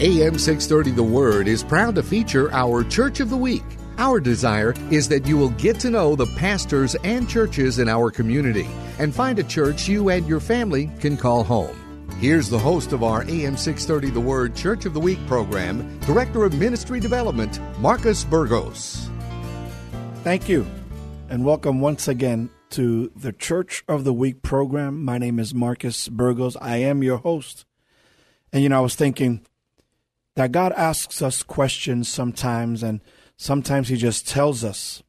AM 630 The Word is proud to feature our Church of the Week. Our desire is that you will get to know the pastors and churches in our community and find a church you and your family can call home. Here's the host of our AM 630 The Word Church of the Week program, Director of Ministry Development, Marcus Burgos. Thank you, and welcome once again to the Church of the Week program. My name is Marcus Burgos. I am your host. And you know, I was thinking that God asks us questions sometimes, and sometimes He just tells us.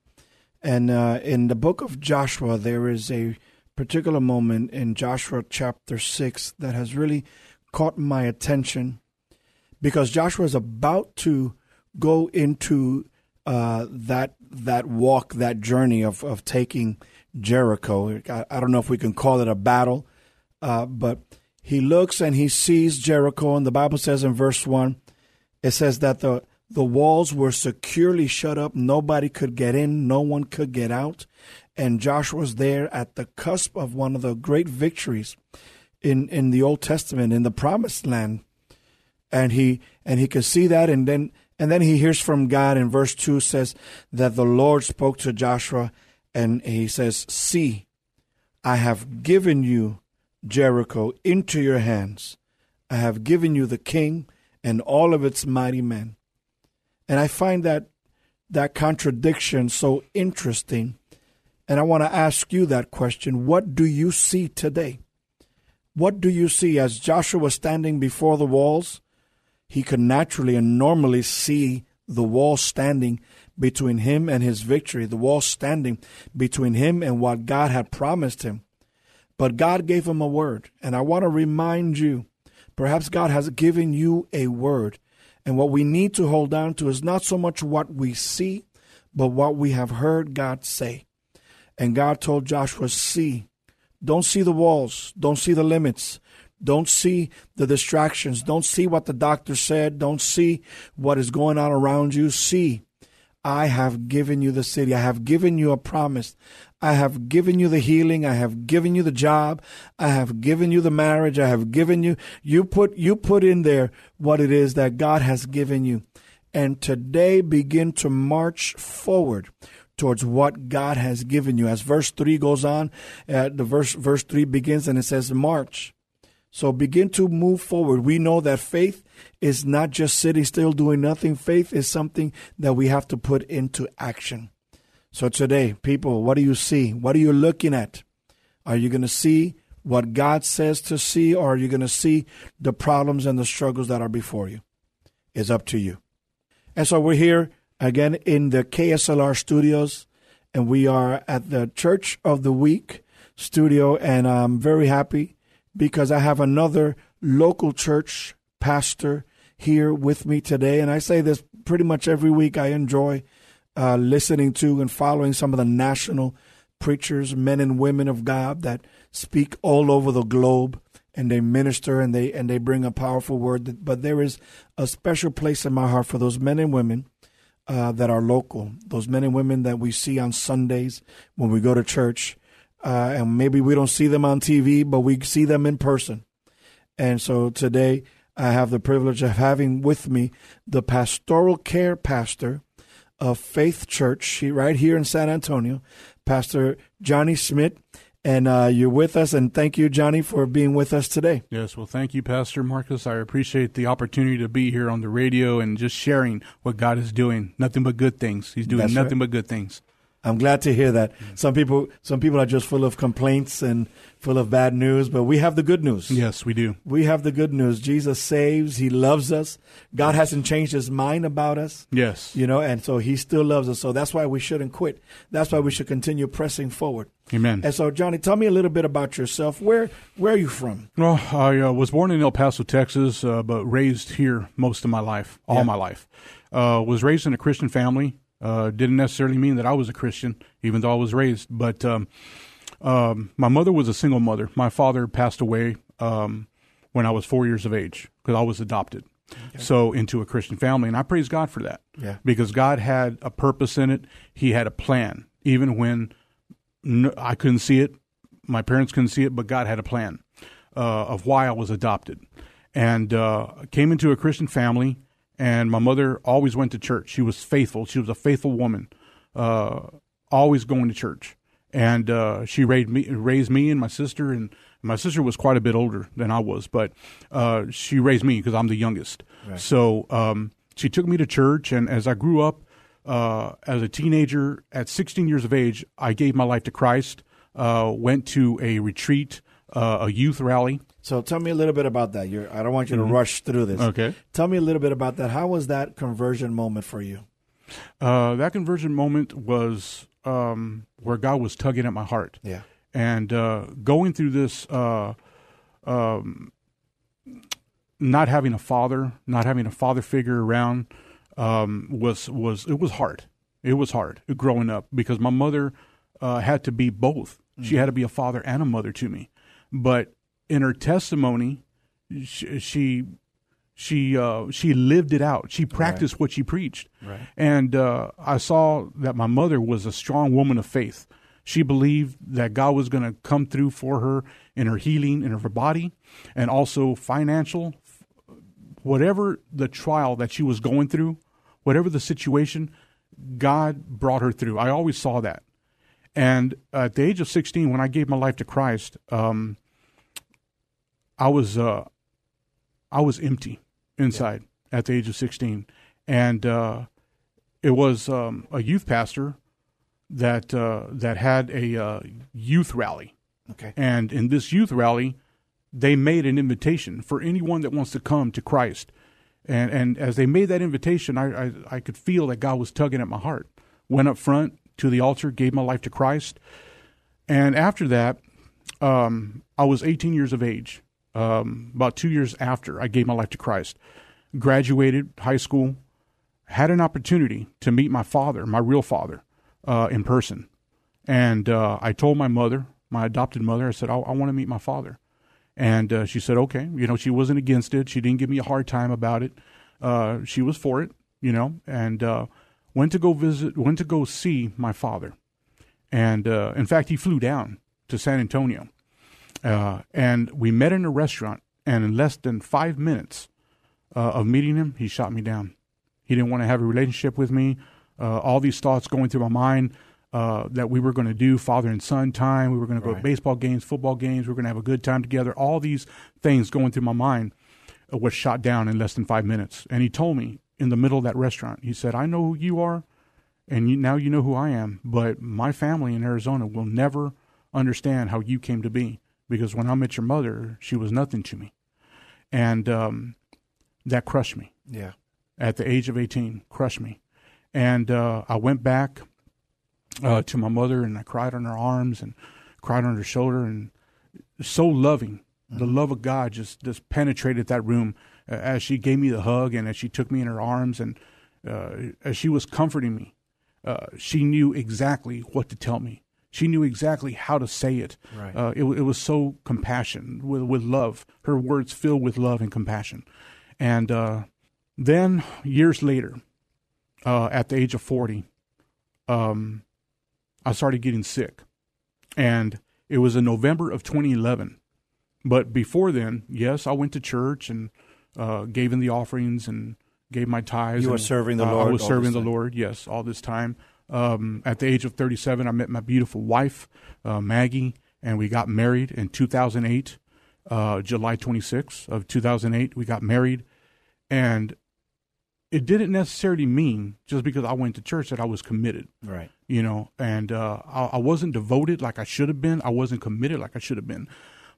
And uh, in the book of Joshua, there is a particular moment in Joshua chapter 6 that has really caught my attention because Joshua is about to go into uh, that that walk, that journey of, of taking Jericho. I, I don't know if we can call it a battle, uh, but he looks and he sees Jericho, and the Bible says in verse 1, it says that the, the walls were securely shut up. Nobody could get in, no one could get out. And Joshua was there at the cusp of one of the great victories in, in the Old Testament, in the promised land. And he and he could see that and then and then he hears from God in verse 2 says that the Lord spoke to Joshua and he says, See, I have given you Jericho into your hands. I have given you the king and all of its mighty men. And I find that that contradiction so interesting. And I want to ask you that question. What do you see today? What do you see as Joshua was standing before the walls? He could naturally and normally see the wall standing between him and his victory, the wall standing between him and what God had promised him. But God gave him a word. And I want to remind you perhaps God has given you a word. And what we need to hold on to is not so much what we see, but what we have heard God say. And God told Joshua, See, don't see the walls, don't see the limits, don't see the distractions, don't see what the doctor said, don't see what is going on around you. See I have given you the city. I have given you a promise. I have given you the healing. I have given you the job. I have given you the marriage. I have given you, you put, you put in there what it is that God has given you. And today begin to march forward towards what God has given you. As verse 3 goes on, uh, the verse, verse 3 begins and it says, March. So begin to move forward. We know that faith is not just sitting still doing nothing. Faith is something that we have to put into action. So today, people, what do you see? What are you looking at? Are you going to see what God says to see, or are you going to see the problems and the struggles that are before you? It's up to you. And so we're here again in the KSLR studios, and we are at the Church of the Week studio, and I'm very happy because I have another local church pastor here with me today. And I say this pretty much every week. I enjoy uh, listening to and following some of the national preachers, men and women of God that speak all over the globe and they minister and they and they bring a powerful word. But there is a special place in my heart for those men and women uh, that are local, those men and women that we see on Sundays when we go to church uh, and maybe we don't see them on TV, but we see them in person. And so today I have the privilege of having with me the pastoral care pastor of Faith Church right here in San Antonio, Pastor Johnny Schmidt. And uh, you're with us, and thank you, Johnny, for being with us today. Yes, well, thank you, Pastor Marcus. I appreciate the opportunity to be here on the radio and just sharing what God is doing. Nothing but good things. He's doing That's nothing right. but good things. I'm glad to hear that. Some people, some people are just full of complaints and full of bad news, but we have the good news. Yes, we do. We have the good news. Jesus saves. He loves us. God hasn't changed his mind about us. Yes. You know, and so he still loves us. So that's why we shouldn't quit. That's why we should continue pressing forward. Amen. And so, Johnny, tell me a little bit about yourself. Where where are you from? Well, I uh, was born in El Paso, Texas, uh, but raised here most of my life, all Yeah. my life. Uh, was raised in a Christian family. Uh, didn't necessarily mean that I was a Christian, even though I was raised. But um, um, my mother was a single mother. My father passed away um, when I was four years of age because I was adopted. So into a Christian family, and I praise God for that. Yeah. because God had a purpose in it. He had a plan, even when no, I couldn't see it. My parents couldn't see it, but God had a plan uh, of why I was adopted. And uh, came into a Christian family, and my mother always went to church. She was faithful. She was a faithful woman, uh, always going to church. And uh, she raised me, raised me and my sister, and my sister was quite a bit older than I was, but uh, she raised me because I'm the youngest. So um, she took me to church, and as I grew up, uh, as a teenager, at 16 years of age, I gave my life to Christ. Uh, went to a retreat, uh, a youth rally. So tell me a little bit about that. You're, I don't want you to rush through this. Mm-hmm. Okay. Tell me a little bit about that. How was that conversion moment for you? Uh, that conversion moment was um, where God was tugging at my heart. Yeah. and uh, going through this, uh, um, not having a father, not having a father figure around, um, was was it was hard. It was hard growing up because my mother uh, had to be both. She had to be a father and a mother to me. But in her testimony, she she she, uh, she lived it out. She practiced what she preached. Right. And uh, I saw that my mother was a strong woman of faith. She believed that God was going to come through for her in her healing, in her body, and also financial. Whatever the trial that she was going through, whatever the situation, God brought her through. I always saw that. And at the age of 16, when I gave my life to Christ, um, I was uh, I was empty inside at the age of 16, and uh, it was um, a youth pastor that uh, that had a uh, youth rally, Okay. and in this youth rally, they made an invitation for anyone that wants to come to Christ. And and as they made that invitation, I, I, I could feel that God was tugging at my heart. Went up front to the altar, gave my life to Christ, and after that, um, I was 18 years of age. Um, about two years after I gave my life to Christ, graduated high school, had an opportunity to meet my father, my real father, uh, in person. And uh, I told my mother, my adopted mother, I said, I, I want to meet my father. And uh, she said, okay. You know, she wasn't against it. She didn't give me a hard time about it. Uh, she was for it, you know, and uh, went to go visit, went to go see my father. And uh, in fact, he flew down to San Antonio. Uh, and we met in a restaurant. And in less than five minutes uh, of meeting him, he shot me down. He didn't want to have a relationship with me. Uh, all these thoughts going through my mind uh, that we were going to do father and son time. We were going to go to baseball games, football games. We were going to have a good time together. All these things going through my mind uh, was shot down in less than five minutes. And he told me in the middle of that restaurant, he said, I know who you are, and you, now you know who I am, but my family in Arizona will never understand how you came to be because when I met your mother, she was nothing to me. And um, that crushed me. Yeah. at the age of 18 crushed me. And uh, i went back uh, to my mother and i cried on her arms and cried on her shoulder and so loving. The love of god just just penetrated that room as she gave me the hug and as she took me in her arms and uh, as she was comforting me uh, she knew exactly what to tell me she knew exactly how to say it Right. uh, it, it was so compassion with, with love her words filled with love and compassion and uh, then years later, uh, at the age of 40, um, I started getting sick. And it was in November of 2011. But before then, yes, I went to church and uh, gave in the offerings and gave my tithes. You were serving the uh, Lord I was serving the time. Lord, yes, all this time. Um, at the age of 37, I met my beautiful wife, uh, Maggie, and we got married in 2008, uh, July 26th of 2008. We got married and it didn't necessarily mean just because I went to church that I was committed. Right. You know, and uh, I, I, wasn't devoted like I should have been. I wasn't committed like I should have been.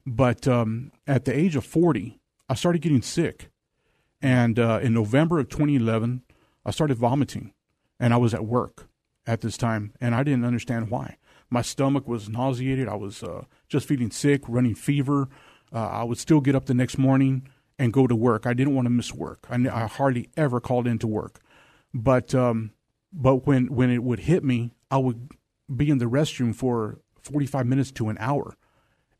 But um, at the age of 40, I started getting sick. And uh, in November of 2011, I started vomiting. And I was at work at this time, and I didn't understand why. My stomach was nauseated. I was uh, just feeling sick, running fever. Uh, I would still get up the next morning and go to work. I didn't want to miss work. I, I hardly ever called into work, but um, but when when it would hit me, I would be in the restroom for forty five minutes to an hour,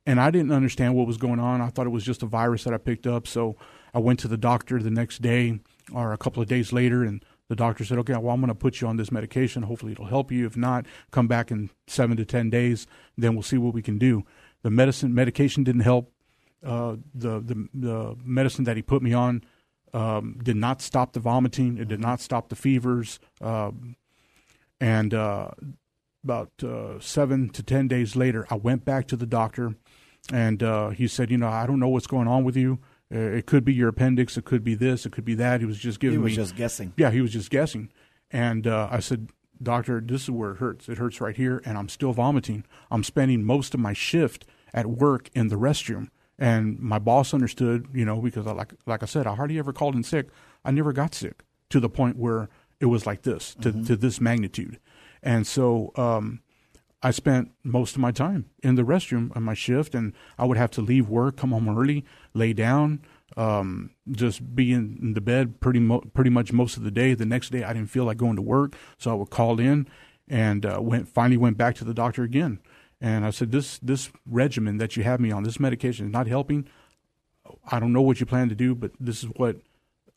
and I didn't understand what was going on. I thought it was just a virus that I picked up. So I went to the doctor the next day or a couple of days later, and the doctor said, "Okay, well, I'm going to put you on this medication. Hopefully, it'll help you. If not, come back in seven to ten days. Then we'll see what we can do." The medicine medication didn't help uh, the, the, the medicine that he put me on um, did not stop the vomiting. It did not stop the fevers. Um, and uh, about uh, seven to ten days later, I went back to the doctor, and uh, he said, "You know, I don't know what's going on with you. Uh, it could be your appendix. It could be this. It could be that." He was just giving me. He was me, just guessing. Yeah, he was just guessing. And I said, "Doctor, this is where it hurts. It hurts right here, and I'm still vomiting. I'm spending most of my shift at work in the restroom." And my boss understood, you know, because I, like like I said, I hardly ever called in sick. I never got sick to the point where it was like this to mm-hmm. to this magnitude. And so um, I spent most of my time in the restroom on my shift, and I would have to leave work, come home early, lay down, um, just be in, the bed pretty mo- pretty much most of the day. The next day, I didn't feel like going to work, so I would call in, and uh, went finally went back to the doctor again. And I said, this this regimen that you have me on, this medication is not helping. I don't know what you plan to do, but this is what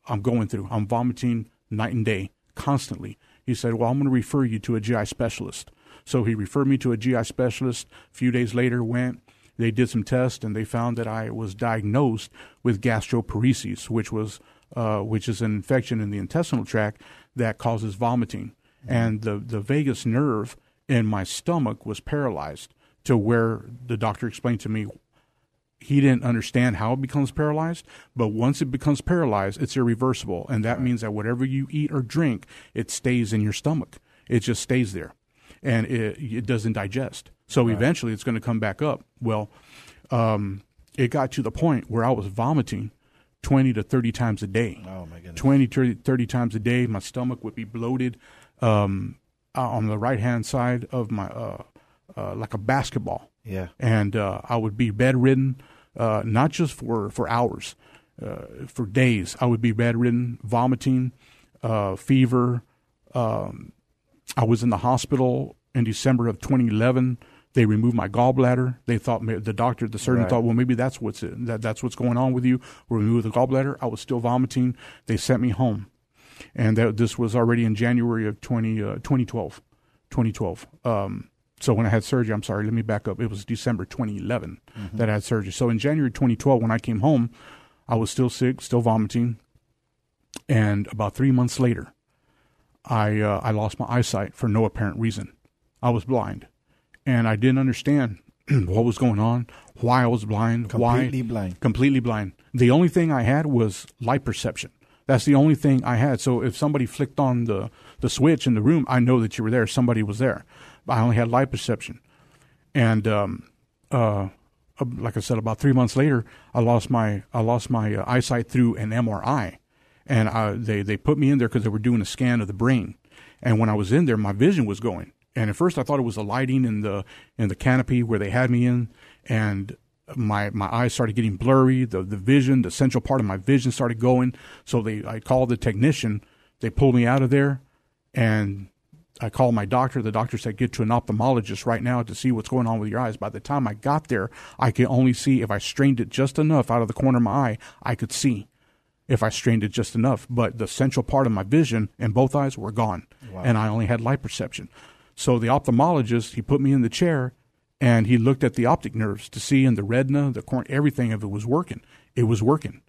I'm going through. I'm vomiting night and day, constantly. He said, well, I'm going to refer you to a GI specialist. So he referred me to a GI specialist. A few days later, went. They did some tests, and they found that I was diagnosed with gastroparesis, which was uh, which is an infection in the intestinal tract that causes vomiting. Mm-hmm. And the the vagus nerve in my stomach was paralyzed to where the doctor explained to me he didn't understand how it becomes paralyzed, but once it becomes paralyzed, it's irreversible. And that means that whatever you eat or drink, it stays in your stomach. It just stays there and it, it doesn't digest. So right. eventually it's going to come back up. Well, um, it got to the point where I was vomiting 20 to 30 times a day. Oh, my goodness. 20, 30, 30 times a day. My stomach would be bloated. Um, uh, on the right hand side of my uh, uh, like a basketball. Yeah, and uh, I would be bedridden, uh, not just for for hours, uh, for days. I would be bedridden, vomiting, fever. Um, I was in the hospital in December of 2011. They removed my gallbladder. They thought the doctor, the surgeon right. thought, well, maybe that's what's it, that that's what's going on with you. We removed the gallbladder. I was still vomiting. They sent me home and that this was already in January of 20, uh, 2012. 2012. Um, so when I had surgery, I'm sorry, let me back up. It was December 2011 mm-hmm. that I had surgery. So in January 2012, when I came home, I was still sick, still vomiting, and about three months later, I uh, I lost my eyesight for no apparent reason. I was blind, and I didn't understand what was going on, why I was blind, completely why blind, completely blind. The only thing I had was light perception. That's the only thing I had. So if somebody flicked on the, the switch in the room, I know that you were there. Somebody was there. I only had light perception. And um, uh, uh like I said, about three months later, I lost my I lost my uh, eyesight through an MRI, and I, they they put me in there because they were doing a scan of the brain. And when I was in there, my vision was going. And at first, I thought it was the lighting in the in the canopy where they had me in, and my my eyes started getting blurry. The the vision, the central part of my vision started going. So they I called the technician. They pulled me out of there, and I called my doctor. The doctor said, "Get to an ophthalmologist right now to see what's going on with your eyes." By the time I got there, I could only see if I strained it just enough out of the corner of my eye. I could see if I strained it just enough, but the central part of my vision and both eyes were gone, wow. and I only had light perception. So the ophthalmologist he put me in the chair and he looked at the optic nerves to see in the retina, the corn, everything if it was working. It was working,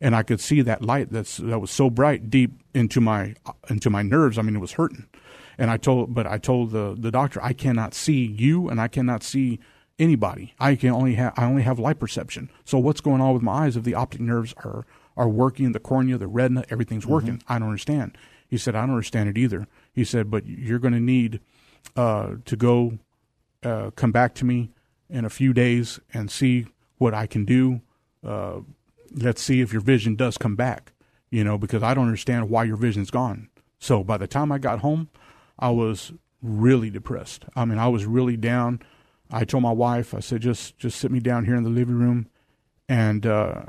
and I could see that light that's that was so bright deep into my into my nerves. I mean, it was hurting. And I told, but I told the the doctor, I cannot see you, and I cannot see anybody. I can only have I only have light perception. So what's going on with my eyes if the optic nerves are are working, the cornea, the retina, everything's working. I don't understand. He said, I don't understand it either. He said, but you're going to need uh, to go uh, come back to me in a few days and see what I can do. Uh, let's see if your vision does come back, you know, because I don't understand why your vision's gone. So by the time I got home, I was really depressed. I mean, I was really down. I told my wife, I said, just just sit me down here in the living room, and uh,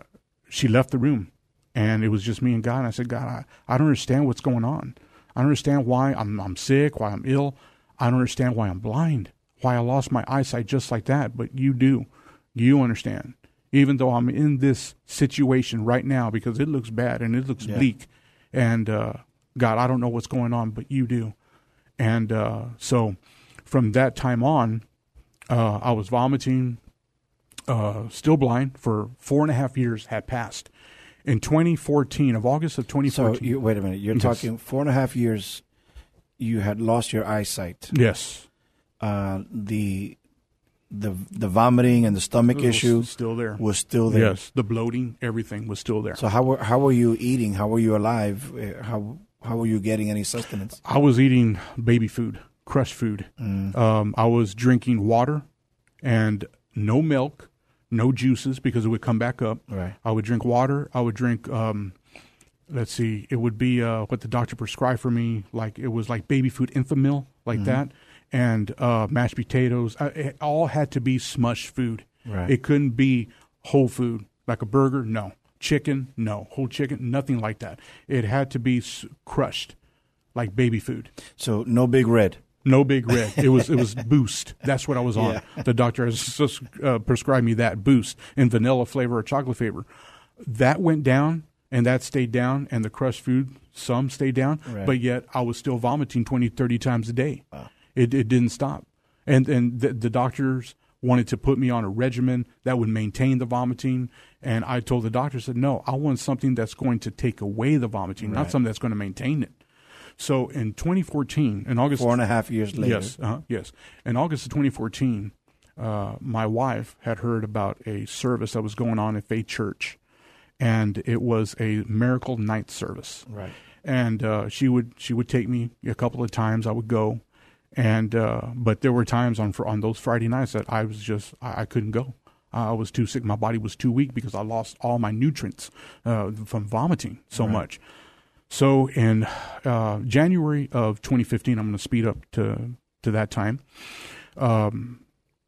she left the room, and it was just me and God. And I said, God, I, I don't understand what's going on. I don't understand why I'm I'm sick, why I'm ill. I don't understand why I'm blind, why I lost my eyesight just like that. But you do, you understand. Even though I'm in this situation right now because it looks bad and it looks Yeah. bleak, and uh, God, I don't know what's going on, but you do. And uh, so from that time on, uh, I was vomiting, uh, still blind for four and a half years had passed. In 2014, of August of So 2014. you, wait a minute. You're Yes. talking four and a half years. You had lost your eyesight. yes. Uh, the the the vomiting and the stomach issue still there. was still there. Yes, the bloating, everything was still there. So how were how were you eating? How were you alive? Uh, How how were you getting any sustenance? I was eating baby food, crushed food. Mm. Um, I was drinking water and no milk, no juices because it would come back up. Right. I would drink water. I would drink. Um, let's see, it would be uh, what the doctor prescribed for me. Like it was like baby food, Enfamil, like Mm-hmm. that, and uh, mashed potatoes. Uh, it all had to be smushed food. Right. It couldn't be whole food like a burger. No chicken. No whole chicken. Nothing like that. It had to be s- crushed, like baby food. So no big red. No big red. It was it was Boost. That's what I was on. The doctor has uh, prescribed me that Boost in vanilla flavor or chocolate flavor. That went down and that stayed down, and the crushed food some stayed down, Right. but yet I was still vomiting 20, 30 times a day. It it didn't stop, and and the, the doctors wanted to put me on a regimen that would maintain the vomiting. And I told the doctor, I said, no, I want something that's going to take away the vomiting, not something that's going to maintain it. So in 2014, in August, Four and a half years later. Yes, uh yes. In August of 2014, uh, my wife had heard about a service that was going on at Faith Church, and it was a miracle night service. Right. And uh, she would she would take me a couple of times. I would go, and uh, but there were times on on those Friday nights that I was just I, I couldn't go. I was too sick. My body was too weak because I lost all my nutrients uh, from vomiting so much. So in uh, January of 2015, I'm going to speed up to to that time. Um,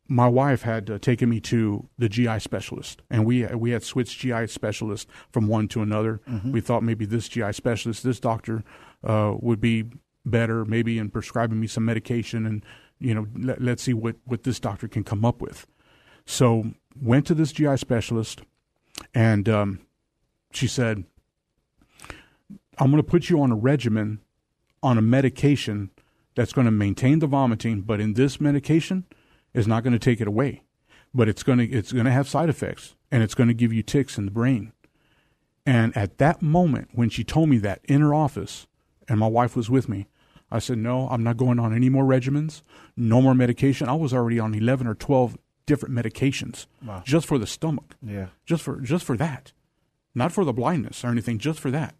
my wife had uh, taken me to the GI specialist, and we we had switched GI specialists from one to another. We thought maybe this GI specialist, this doctor, uh, would be better, maybe in prescribing me some medication, and you know, let, let's see what what this doctor can come up with. So went to this GI specialist, and um, she said, "I'm going to put you on a regimen, on a medication that's going to maintain the vomiting, but in this medication is not going to take it away, but it's going to it's going to have side effects, and it's going to give you ticks in the brain." And at that moment, when she told me that in her office, and my wife was with me, I said, No, I'm not going on any more regimens, no more medication. I was already on 11 or 12 different medications just for the stomach, Yeah. just for just for that, not for the blindness or anything, just for that.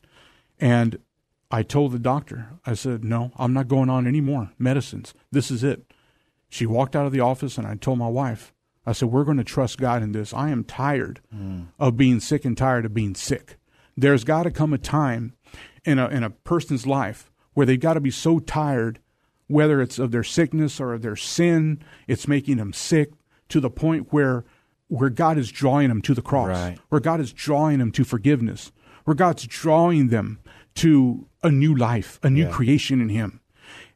And I told the doctor, I said, No, I'm not going on any more medicines. This is it. She walked out of the office, and I told my wife, I said, We're going to trust God in this. I am tired mm. of being sick and tired of being sick. There's got to come a time in a, in a person's life where they've got to be so tired, whether it's of their sickness or of their sin, it's making them sick to the point where, where God is drawing them to the cross, Right. where God is drawing them to forgiveness, where God's drawing them to a new life, a new Yeah. creation in Him.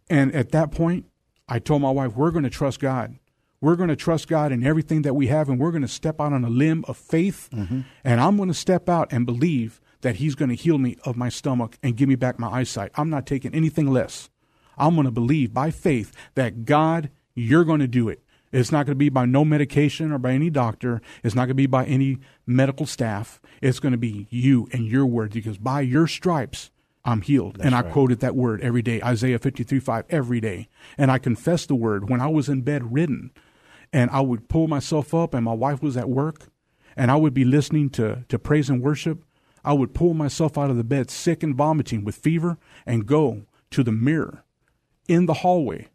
And at that point, I told my wife, we're going to trust God. We're going to trust God in everything that we have, and we're going to step out on a limb of faith. Mm-hmm. And I'm going to step out and believe that He's going to heal me of my stomach and give me back my eyesight. I'm not taking anything less. I'm going to believe by faith that God, you're going to do it. It's not going to be by no medication or by any doctor. It's not going to be by any medical staff. It's going to be you and your word because by your stripes, I'm healed. and I quoted that word every day, Isaiah 53 5, every day. And I confessed the word when I was in bed ridden. And I would pull myself up, and my wife was at work, and I would be listening to, to praise and worship. I would pull myself out of the bed, sick and vomiting with fever, and go to the mirror in the hallway.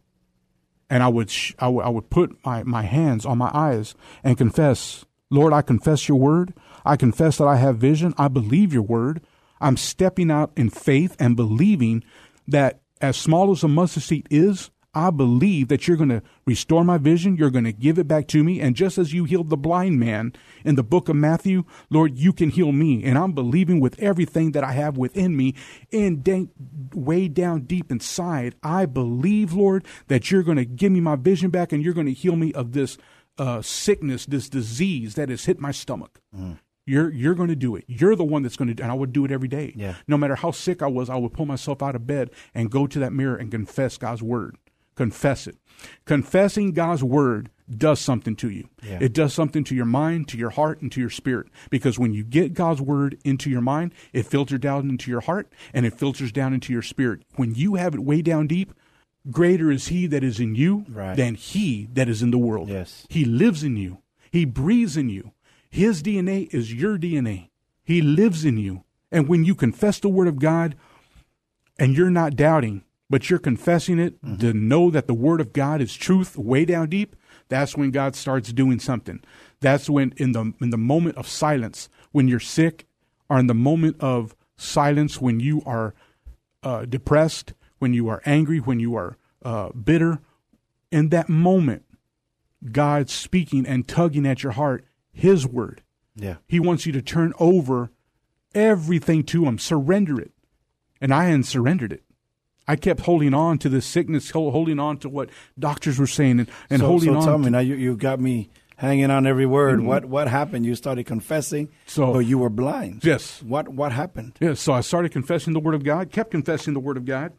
And I would, sh- I, w- I would put my, my hands on my eyes and confess, Lord, I confess your word. I confess that I have vision. I believe your word. I'm stepping out in faith and believing that as small as a mustard seed is, I believe that you're going to restore my vision. You're going to give it back to me. And just as you healed the blind man in the book of Matthew, Lord, you can heal me. And I'm believing with everything that I have within me and de- way down deep inside. I believe, Lord, that you're going to give me my vision back and you're going to heal me of this uh, sickness, this disease that has hit my stomach. Mm. You're you're going to do it. You're the one that's going to, do, and I would do it every day. Yeah. No matter how sick I was, I would pull myself out of bed and go to that mirror and confess God's word confess it. Confessing God's word does something to you. Yeah. It does something to your mind, to your heart, and to your spirit. Because when you get God's word into your mind, it filters down into your heart and it filters down into your spirit. When you have it way down deep, greater is he that is in you right. than he that is in the world. Yes. He lives in you. He breathes in you. His DNA is your DNA. He lives in you. And when you confess the word of God and you're not doubting, but you're confessing it mm-hmm. to know that the word of God is truth way down deep, that's when God starts doing something. That's when in the in the moment of silence, when you're sick, or in the moment of silence when you are uh, depressed, when you are angry, when you are uh, bitter, in that moment, God's speaking and tugging at your heart His word. Yeah, He wants you to turn over everything to Him, surrender it, and I hadn't surrendered it. I kept holding on to this sickness, holding on to what doctors were saying, and, and so, holding so on. tell to, me now, you, you got me hanging on every word. Mm-hmm. What what happened? You started confessing, so you were blind. Yes. What what happened? Yes. So I started confessing the word of God, kept confessing the word of God,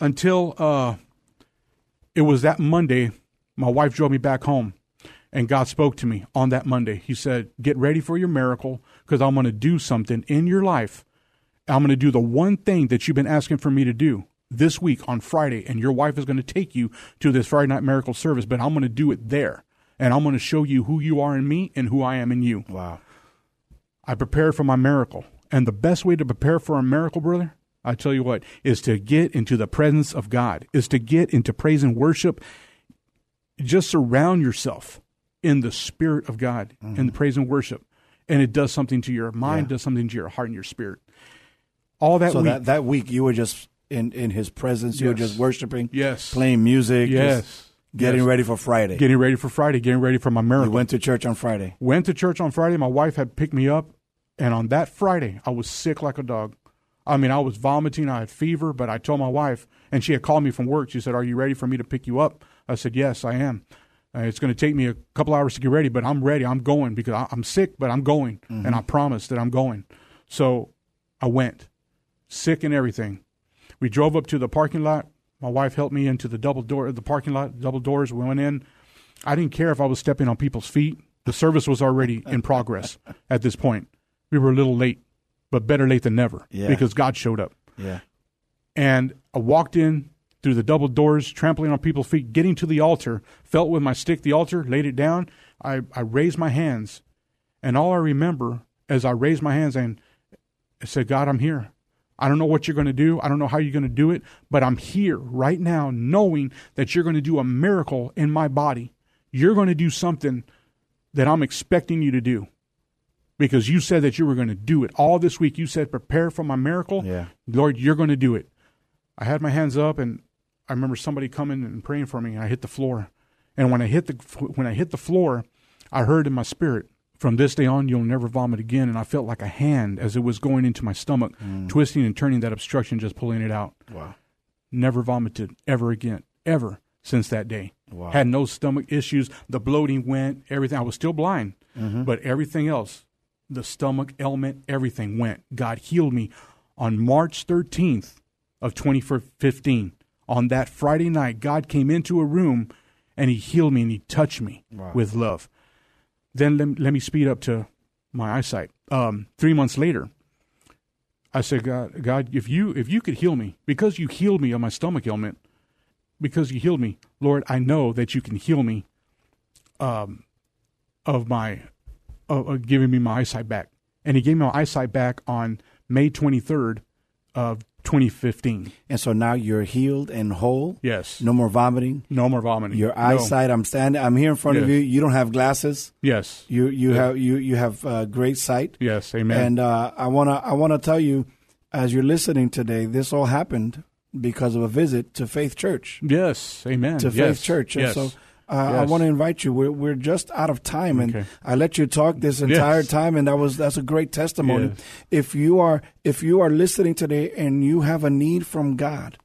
until uh, it was that Monday. My wife drove me back home, and God spoke to me on that Monday. He said, "Get ready for your miracle, because I'm going to do something in your life." I'm going to do the one thing that you've been asking for me to do this week on Friday, and your wife is going to take you to this Friday night miracle service, but I'm going to do it there. And I'm going to show you who you are in me and who I am in you. Wow. I prepared for my miracle. And the best way to prepare for a miracle, brother, I tell you what, is to get into the presence of God, is to get into praise and worship. Just surround yourself in the spirit of God mm-hmm. in the praise and worship. And it does something to your mind, yeah. does something to your heart and your spirit. All that so week. That, that week you were just in in His presence. You were just worshiping. Yes. Playing music. Yes. Getting yes. ready for Friday. Getting ready for Friday. Getting ready for my miracle. You went to church on Friday. Went to church on Friday. My wife had picked me up, and on that Friday, I was sick like a dog. I mean, I was vomiting. I had fever, but I told my wife, and she had called me from work. She said, "Are you ready for me to pick you up?" I said, "Yes, I am." Uh, it's going to take me a couple hours to get ready, but I'm ready. I'm going because I, am sick, but I'm going, mm-hmm. and I promised that I'm going. So I went, sick and everything. We drove up to the parking lot. My wife helped me into the double door, the parking lot, double doors. We went in. I didn't care if I was stepping on people's feet. The service was already in progress at this point. We were a little late, but better late than never yeah. because God showed up. Yeah. And I walked in through the double doors, trampling on people's feet, getting to the altar, felt with my stick the altar, laid it down. I, I raised my hands. And all I remember as I raised my hands and I said, God, I'm here. I don't know what you're going to do. I don't know how you're going to do it, but I'm here right now knowing that you're going to do a miracle in my body. You're going to do something that I'm expecting you to do because you said that you were going to do it. All this week, you said, prepare for my miracle. Yeah. Lord, you're going to do it. I had my hands up and I remember somebody coming and praying for me and I hit the floor. And when I hit the, when I hit the floor, I heard in my spirit, from this day on, you'll never vomit again. And I felt like a hand as it was going into my stomach, mm. twisting and turning that obstruction, just pulling it out. Wow. Never vomited ever again, ever since that day. Wow. Had no stomach issues. The bloating went, everything. I was still blind, mm-hmm. but everything else, the stomach ailment, everything went. God healed me on March 13th of 2015. On that Friday night, God came into a room and he healed me and he touched me wow. with love. Then let, let me speed up to my eyesight. Um, three months later, I said, God, God, if you if you could heal me, because you healed me of my stomach ailment, because you healed me, Lord, I know that you can heal me um, of my of, of giving me my eyesight back. and He gave me my eyesight back on May 23rd of 2015. And so now you're healed and whole. Yes. No more vomiting. No more vomiting. Your No. eyesight. I'm standing. I'm here in front of you. You don't have glasses. Yes. You you have you you have uh, great sight. Yes. Amen. And uh, I wanna I wanna tell you, as you're listening today, this all happened because of a visit to Faith Church. yes. Amen. To yes. Faith Church. And Yes. so uh, I want to invite you. We're we're just out of time, and Okay. I let you talk this entire Yes. time, and that was that's a great testimony. Yes. If you are if you are listening today and you have a need from God,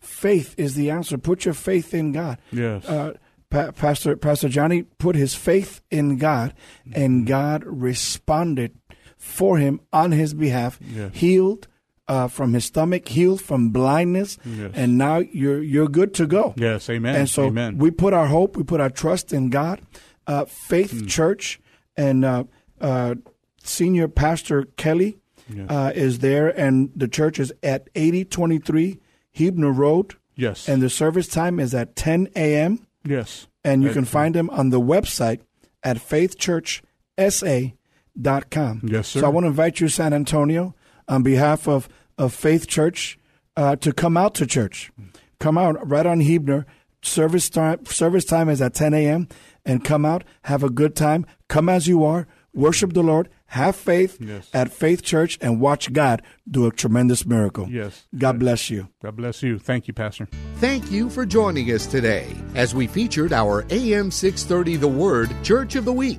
faith is the answer. Put your faith in God. Yes. Uh, Pa- Pastor Pastor Johnny put his faith in God, Mm-hmm. and God responded for him on his behalf, Yes. healed uh, from his stomach, healed from blindness, Yes. and now you're you're good to go. yes. Amen. And so Amen. we put our hope, we put our trust in God. Uh, Faith Hmm. Church and uh, uh, Senior Pastor Kelly uh, is there, and the church is at 8023 Huebner Road. yes. And the service time is at 10 a.m. yes. And you can find them on the website at faithchurchsa.com. Yes, sir. So I want to invite you, San Antonio, on behalf of, of Faith Church, uh, to come out to church. Come out right on Huebner. Service time, service time is at 10 a.m. And come out, have a good time. Come as you are, worship the Lord, have faith Yes. at Faith Church, and watch God do a tremendous miracle. Yes. God bless you. God bless you. Thank you, Pastor. Thank you for joining us today as we featured our AM 630 The Word Church of the Week.